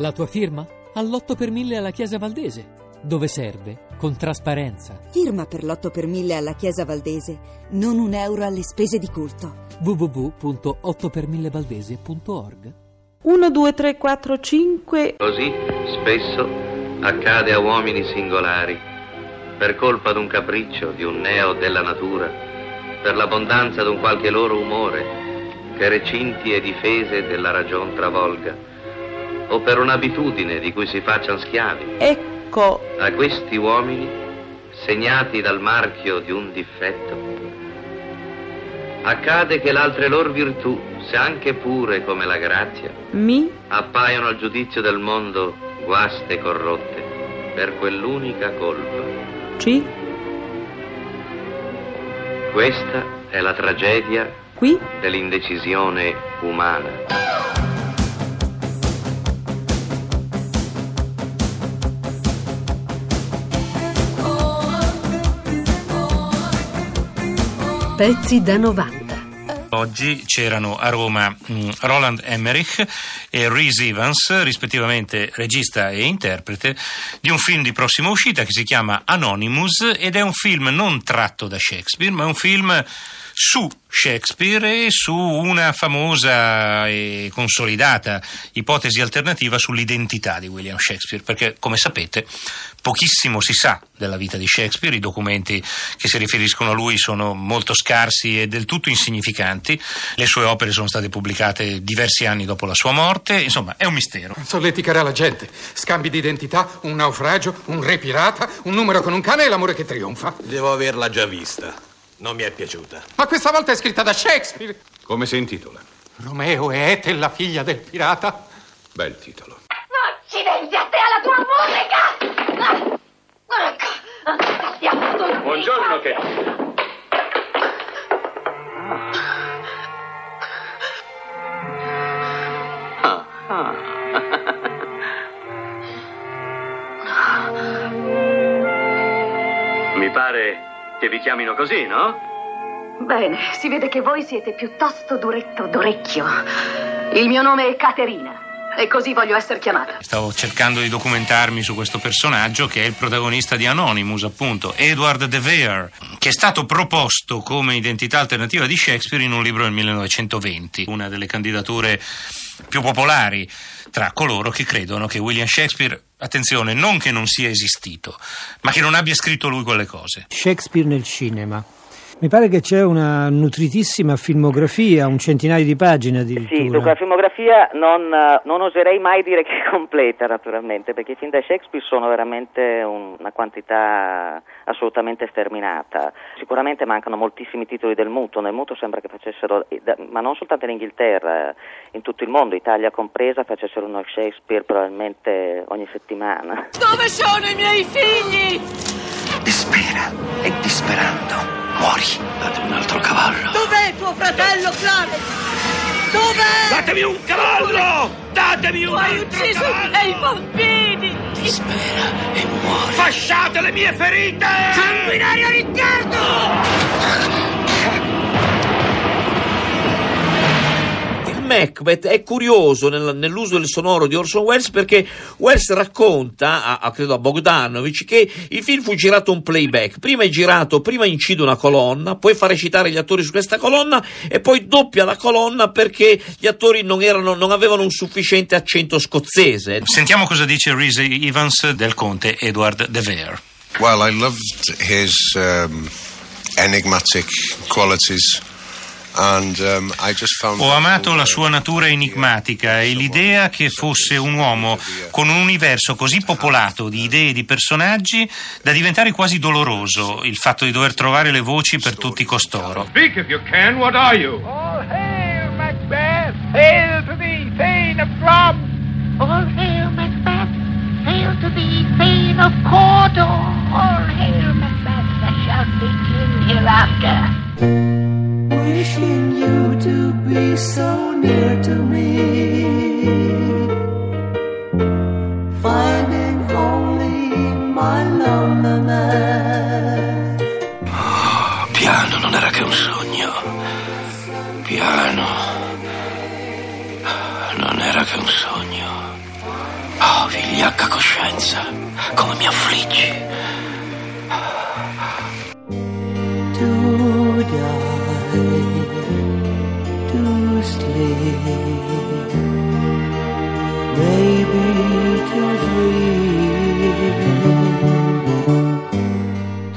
La tua firma? All'8 per 1000 alla Chiesa Valdese. Dove serve? Con trasparenza. Firma per l'8 per 1000 alla Chiesa Valdese, non un euro alle spese di culto. www.8per1000valdese.org 1, 2, 3, 4, 5. Così spesso accade a uomini singolari, per colpa d'un capriccio, di un neo della natura, per l'abbondanza d'un qualche loro umore, che recinti e difese della ragion travolga, o per un'abitudine di cui si facciano schiavi. Ecco, A questi uomini, segnati dal marchio di un difetto, accade che l'altre loro virtù, se anche pure come la grazia, mi, appaiono al giudizio del mondo guaste e corrotte per quell'unica colpa. ci, Questa è la tragedia qui, dell'indecisione umana. Pezzi da 90. Oggi c'erano a Roma mh, Roland Emmerich e Rhys Evans, rispettivamente regista e interprete, di un film di prossima uscita che si chiama Anonymous ed è un film non tratto da Shakespeare, ma è un film su Shakespeare e su una famosa e consolidata ipotesi alternativa sull'identità di William Shakespeare, perché come sapete pochissimo si sa della vita di Shakespeare, i documenti che si riferiscono a lui sono molto scarsi e del tutto insignificanti, le sue opere sono state pubblicate diversi anni dopo la sua morte, insomma è un mistero. Solleticherà la gente. Scambi di identità, un naufragio, un re pirata, un numero con un cane e l'amore che trionfa. Devo averla già vista. Non mi è piaciuta. Ma questa volta è scritta da Shakespeare. Come si intitola? Romeo e Ethel, la figlia del pirata. Bel titolo. Accidenti a te alla tua musica! Ah, Ecco, stiamo tutti. Buongiorno, che. Mi pare che vi chiamino così, no? Bene, si vede che voi siete piuttosto duretto d'orecchio. Il mio nome è Caterina e così voglio essere chiamata. Stavo cercando di documentarmi su questo personaggio che è il protagonista di Anonymous, appunto, Edward de Vere, che è stato proposto come identità alternativa di Shakespeare in un libro del 1920, una delle candidature più popolari tra coloro che credono che William Shakespeare, attenzione, non che non sia esistito, ma che non abbia scritto lui quelle cose. Shakespeare nel cinema. Mi pare che c'è una nutritissima filmografia, un centinaio di pagine addirittura. Sì, dunque la filmografia non, eh, non oserei mai dire che è completa naturalmente, perché i film da Shakespeare sono veramente un- una quantità assolutamente sterminata. Sicuramente mancano moltissimi titoli del muto, nel muto sembra che facessero, eh, ma non soltanto in Inghilterra, eh, in tutto il mondo, Italia compresa, facessero uno Shakespeare probabilmente ogni settimana. Dove sono i miei figli? Dispera e disperando muori. Datemi un altro cavallo. Dov'è tuo fratello Clarence? Dov'è? Datemi un cavallo! Datemi un Tu hai ucciso i bambini! Dispera e muori. Fasciate le mie ferite! Sanguinario Riccardo! Macbeth è curioso nel- nell'uso del sonoro di Orson Welles perché Welles racconta, a, a- credo a Bogdanovich, che il film fu girato un playback. Prima è girato, prima incide una colonna, poi fa recitare gli attori su questa colonna e poi doppia la colonna perché gli attori non, erano, non avevano un sufficiente accento scozzese. Sentiamo cosa dice Rhys Evans del conte Edward de Vere. Well, I loved his um, enigmatic qualities, Ho amato la sua natura enigmatica e l'idea che fosse un uomo con un universo così popolato di idee e di personaggi da diventare quasi doloroso il fatto di dover trovare le voci per tutti costoro. Speak if you can. What are you? All hail Macbeth! Hail to thee, Thane of Drum! All hail Macbeth! Hail to thee, Thane of Cawdor! All hail Macbeth! Thou shalt be king hereafter! Wishing you to be so near to me. Finding only my loneliness. Piano, non era che un sogno. Piano. Non era che un sogno. vigliacca coscienza, come mi affliggi.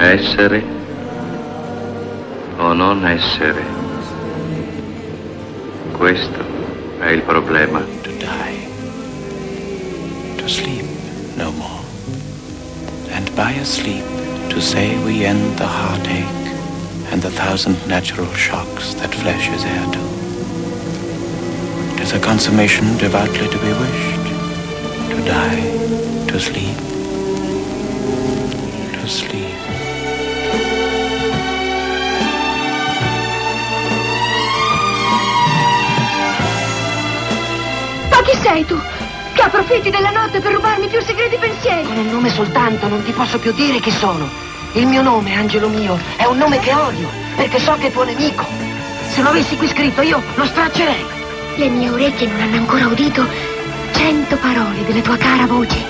Essere o non essere? Questo è il problema. To die. To sleep no more. And by a sleep to say we end the heartache and the thousand natural shocks that flesh is heir to. It is a consummation devoutly to be wished. To die. To sleep. To sleep. Sei tu? Che approfitti della notte per rubarmi i più segreti pensieri? Con un nome soltanto non ti posso più dire chi sono. Il mio nome, angelo mio, è un nome che odio, perché so che è tuo nemico. Se lo avessi qui scritto io lo straccerei. Le mie orecchie non hanno ancora udito cento parole della tua cara voce.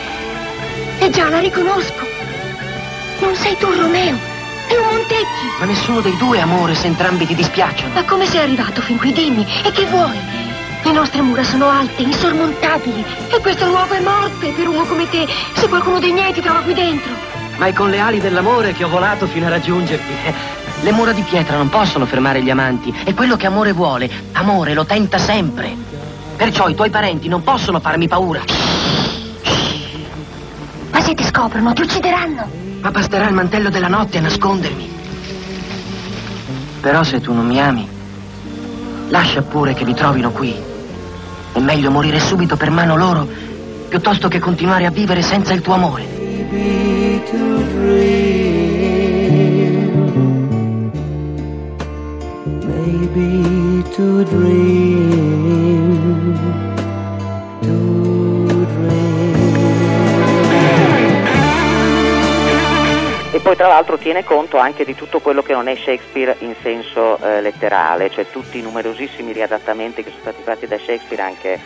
E già la riconosco. Non sei tu Romeo, è un Montecchi. Ma nessuno dei due, amore, se entrambi ti dispiacciono. Ma come sei arrivato fin qui? Dimmi, e che vuoi? Le nostre mura sono alte, insormontabili. E questo luogo è morte per uno come te, se qualcuno dei miei ti trova qui dentro. Ma è con le ali dell'amore che ho volato fino a raggiungerti. Le mura di pietra non possono fermare gli amanti e quello che amore vuole, amore lo tenta sempre. Perciò i tuoi parenti non possono farmi paura. Ma se ti scoprono, ti uccideranno. Ma basterà il mantello della notte a nascondermi. Però se tu non mi ami, lascia pure che mi trovino qui. È meglio morire subito per mano loro piuttosto che continuare a vivere senza il tuo amore. Maybe to dream, poi tra l'altro tiene conto anche di tutto quello che non è Shakespeare in senso eh, letterale, cioè tutti i numerosissimi riadattamenti che sono stati fatti da Shakespeare anche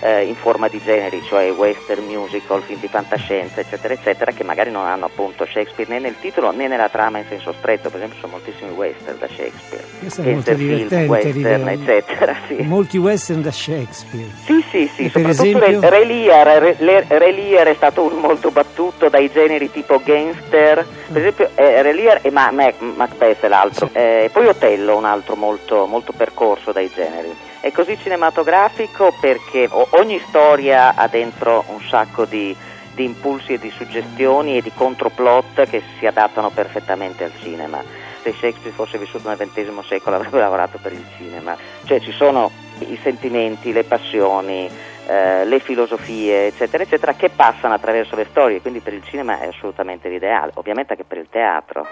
eh, in forma di generi, cioè western, musical, film di fantascienza, eccetera, eccetera, che magari non hanno appunto Shakespeare né nel titolo né nella trama in senso stretto, per esempio sono moltissimi western da Shakespeare, Questo è molto divertente, western, Rivera. eccetera, sì. Molti western da Shakespeare. Sì, sì, sì, E per soprattutto esempio? Re, Re Lear, Re, Le- Re Lear è stato un molto battuto dai generi tipo gangster, per esempio eh, Re Lear e Ma- Mac- Macbeth è l'altro, Eh, e poi Otello un altro molto, molto percorso dai generi. È così cinematografico perché ogni storia ha dentro un sacco di, di impulsi e di suggestioni e di controplot che si adattano perfettamente al cinema. Se Shakespeare fosse vissuto nel XX secolo avrebbe lavorato per il cinema, cioè ci sono i sentimenti, le passioni, eh, le filosofie, eccetera, eccetera, che passano attraverso le storie, quindi per il cinema è assolutamente l'ideale, ovviamente anche per il teatro.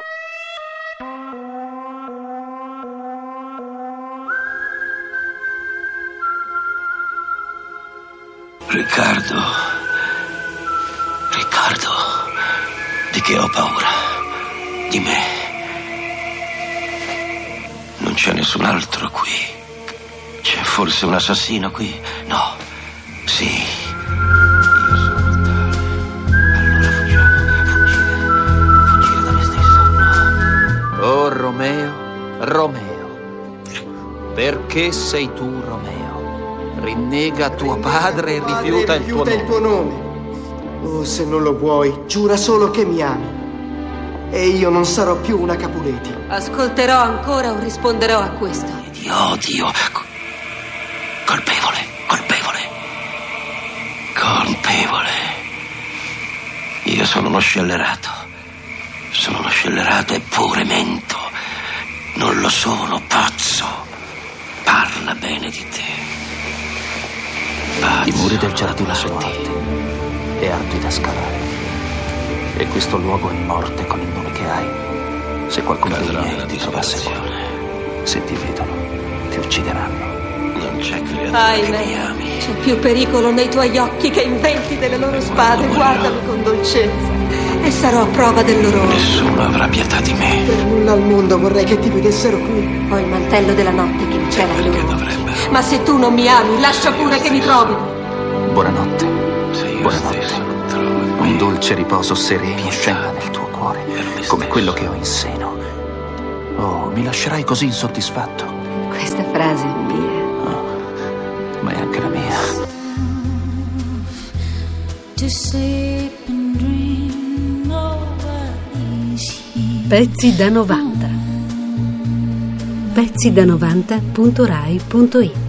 Riccardo. Riccardo. Di che ho paura? Di me. Non c'è nessun altro qui. C'è forse un assassino qui? No. Sì. Oh Romeo, Romeo, perché sei tu Romeo? Rinnega tuo padre e rifiuta il tuo rifiuta il tuo nome. Oh, se non lo vuoi, giura solo che mi ami. E io non sarò più una Capuleti. Ascolterò ancora o risponderò a questo. Ti odio. Co- Colpevole, colpevole. Colpevole. Io sono uno scellerato. Sono uno scellerato eppure mento. Non lo sono, pazzo. Parla bene di te. I muri del giardino sono alti e ardui da scalare. E questo luogo è morte con il nome che hai. Se qualcuno dei miei ti trovasse fuori, se ti vedono, ti uccideranno. Non c'è Ahimè, c'è più pericolo nei tuoi occhi che inventi delle loro spade. Guardami con dolcezza e sarò a prova del loro. Nessuno avrà pietà di me. Per nulla al mondo vorrei che ti vedessero qui. Ho il mantello della notte i loro occhi. Ma se tu non mi ami, lascia pure che mi trovino. Buonanotte. Buonanotte. Un dolce riposo sereno scende nel tuo cuore, come quello che ho in seno. Oh, mi lascerai così insoddisfatto, Questa frase è mia. ma è anche la mia. Pezzi da 90. Pezzi da 90.rai.it